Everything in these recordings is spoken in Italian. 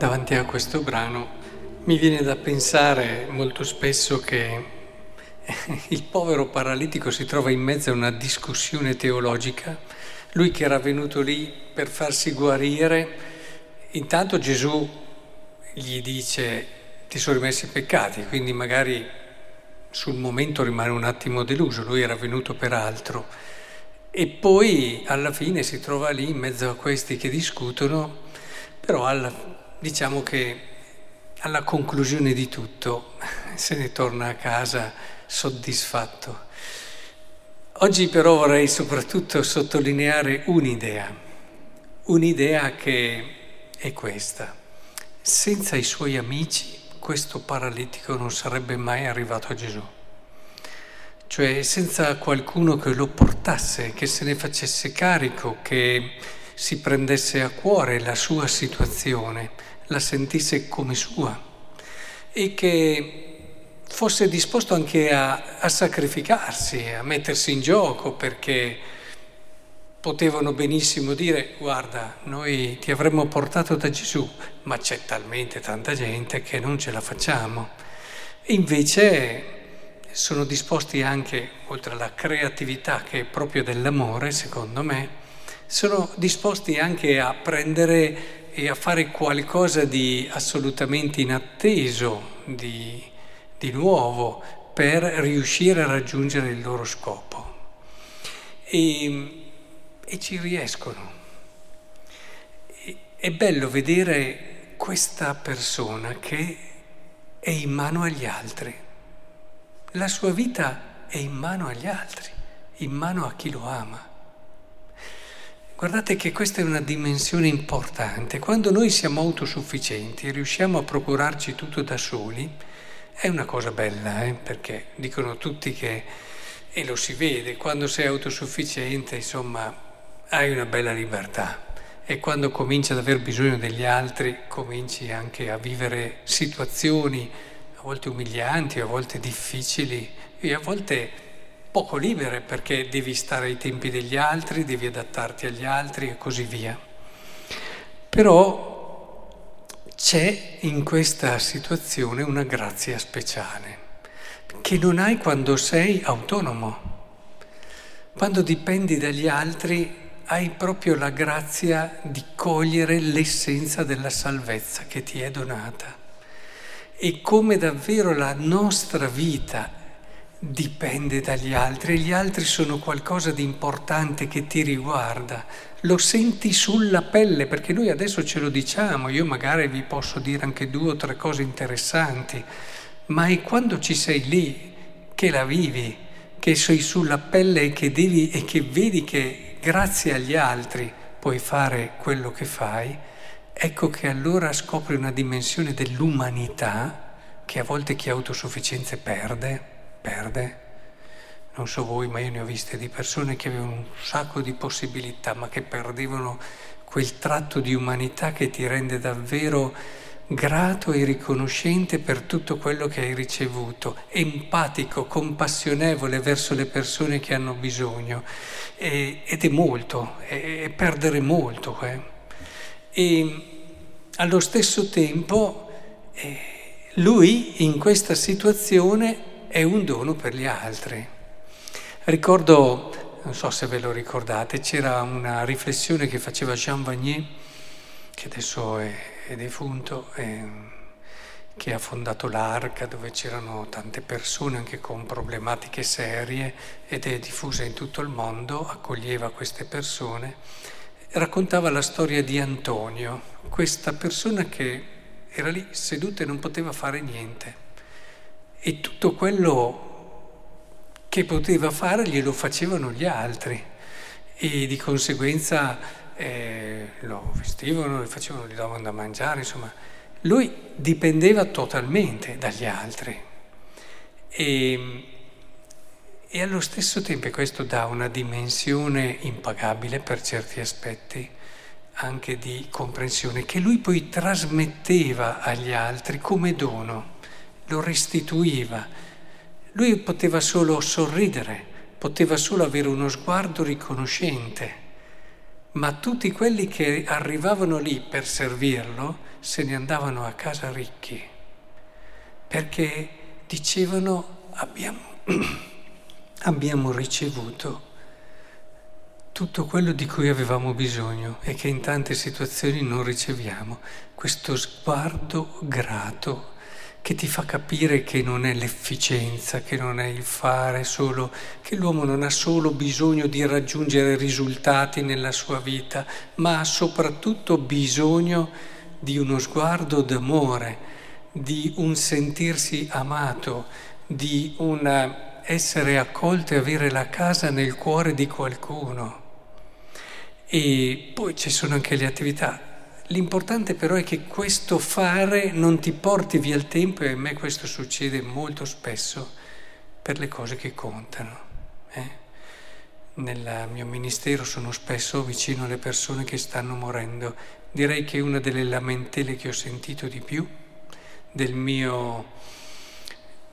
davanti a questo brano mi viene da pensare molto spesso che il povero paralitico si trova in mezzo a una discussione teologica, lui che era venuto lì per farsi guarire, intanto Gesù gli dice ti sono rimessi i peccati, quindi magari sul momento rimane un attimo deluso, lui era venuto per altro. E poi alla fine si trova lì in mezzo a questi che discutono, però alla, diciamo che alla conclusione di tutto se ne torna a casa soddisfatto. Oggi però vorrei soprattutto sottolineare un'idea, un'idea che è questa. Senza i suoi amici questo paralitico non sarebbe mai arrivato a Gesù. Cioè senza qualcuno che lo portasse, che se ne facesse carico, che si prendesse a cuore la sua situazione la sentisse come sua e che fosse disposto anche a, a sacrificarsi, a mettersi in gioco perché potevano benissimo dire guarda, noi ti avremmo portato da Gesù, ma c'è talmente tanta gente che non ce la facciamo. E invece sono disposti anche, oltre alla creatività che è proprio dell'amore, secondo me, sono disposti anche a prendere e a fare qualcosa di assolutamente inatteso, di, di nuovo, per riuscire a raggiungere il loro scopo. E, e ci riescono. E, è bello vedere questa persona che è in mano agli altri. La sua vita è in mano agli altri, in mano a chi lo ama. Guardate che questa è una dimensione importante. Quando noi siamo autosufficienti e riusciamo a procurarci tutto da soli, è una cosa bella, eh? perché dicono tutti che, e lo si vede, quando sei autosufficiente, insomma, hai una bella libertà. E quando cominci ad aver bisogno degli altri, cominci anche a vivere situazioni a volte umilianti, a volte difficili e a volte poco libere perché devi stare ai tempi degli altri, devi adattarti agli altri e così via. Però c'è in questa situazione una grazia speciale che non hai quando sei autonomo. Quando dipendi dagli altri hai proprio la grazia di cogliere l'essenza della salvezza che ti è donata. E come davvero la nostra vita dipende dagli altri. E gli altri sono qualcosa di importante che ti riguarda. Lo senti sulla pelle perché noi adesso ce lo diciamo, io magari vi posso dire anche due o tre cose interessanti, ma è quando ci sei lì che la vivi, che sei sulla pelle e che, devi, e che vedi che grazie agli altri puoi fare quello che fai, ecco che allora scopri una dimensione dell'umanità che a volte chi ha autosufficienza perde perde. Non so voi, ma io ne ho viste di persone che avevano un sacco di possibilità, ma che perdevano quel tratto di umanità che ti rende davvero grato e riconoscente per tutto quello che hai ricevuto, empatico, compassionevole verso le persone che hanno bisogno. E, ed è molto, è, è perdere molto. Eh. E allo stesso tempo eh, lui in questa situazione è un dono per gli altri. Ricordo, non so se ve lo ricordate, c'era una riflessione che faceva Jean Vanier, che adesso è, è defunto, è, che ha fondato l'Arca, dove c'erano tante persone anche con problematiche serie ed è diffusa in tutto il mondo, accoglieva queste persone. Raccontava la storia di Antonio, questa persona che era lì seduta e non poteva fare niente e tutto quello che poteva fare glielo facevano gli altri. E di conseguenza eh, lo vestivano, gli facevano, gli davano da mangiare, insomma, lui dipendeva totalmente dagli altri. E, e allo stesso tempo, questo dà una dimensione impagabile per certi aspetti, anche di comprensione, che lui poi trasmetteva agli altri come dono lo restituiva. Lui poteva solo sorridere, poteva solo avere uno sguardo riconoscente, ma tutti quelli che arrivavano lì per servirlo se ne andavano a casa ricchi, perché dicevano abbiamo, abbiamo ricevuto tutto quello di cui avevamo bisogno e che in tante situazioni non riceviamo, questo sguardo grato che ti fa capire che non è l'efficienza, che non è il fare solo, che l'uomo non ha solo bisogno di raggiungere risultati nella sua vita, ma ha soprattutto bisogno di uno sguardo d'amore, di un sentirsi amato, di un essere accolto e avere la casa nel cuore di qualcuno. E poi ci sono anche le attività L'importante però è che questo fare non ti porti via il tempo e a me questo succede molto spesso per le cose che contano. Eh? Nel mio ministero sono spesso vicino alle persone che stanno morendo. Direi che una delle lamentele che ho sentito di più del mio,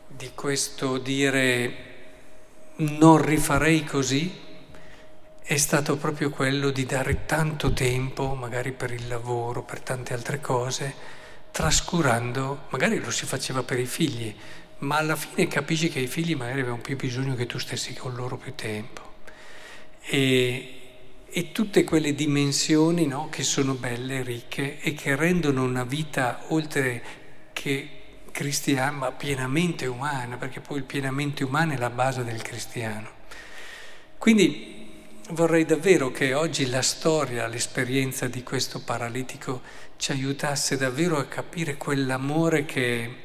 di questo dire non rifarei così, è stato proprio quello di dare tanto tempo, magari per il lavoro, per tante altre cose, trascurando, magari lo si faceva per i figli, ma alla fine capisci che i figli magari avevano più bisogno che tu stessi con loro più tempo. E, e tutte quelle dimensioni no, che sono belle, ricche e che rendono una vita oltre che cristiana, ma pienamente umana, perché poi il pienamente umano è la base del cristiano. Quindi Vorrei davvero che oggi la storia, l'esperienza di questo paralitico ci aiutasse davvero a capire quell'amore che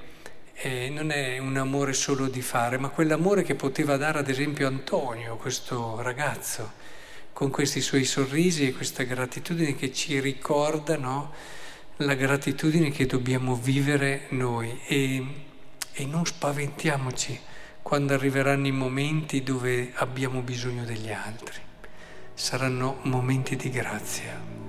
eh, non è un amore solo di fare, ma quell'amore che poteva dare ad esempio Antonio, questo ragazzo, con questi suoi sorrisi e questa gratitudine che ci ricorda no? la gratitudine che dobbiamo vivere noi e, e non spaventiamoci quando arriveranno i momenti dove abbiamo bisogno degli altri saranno momenti di grazia.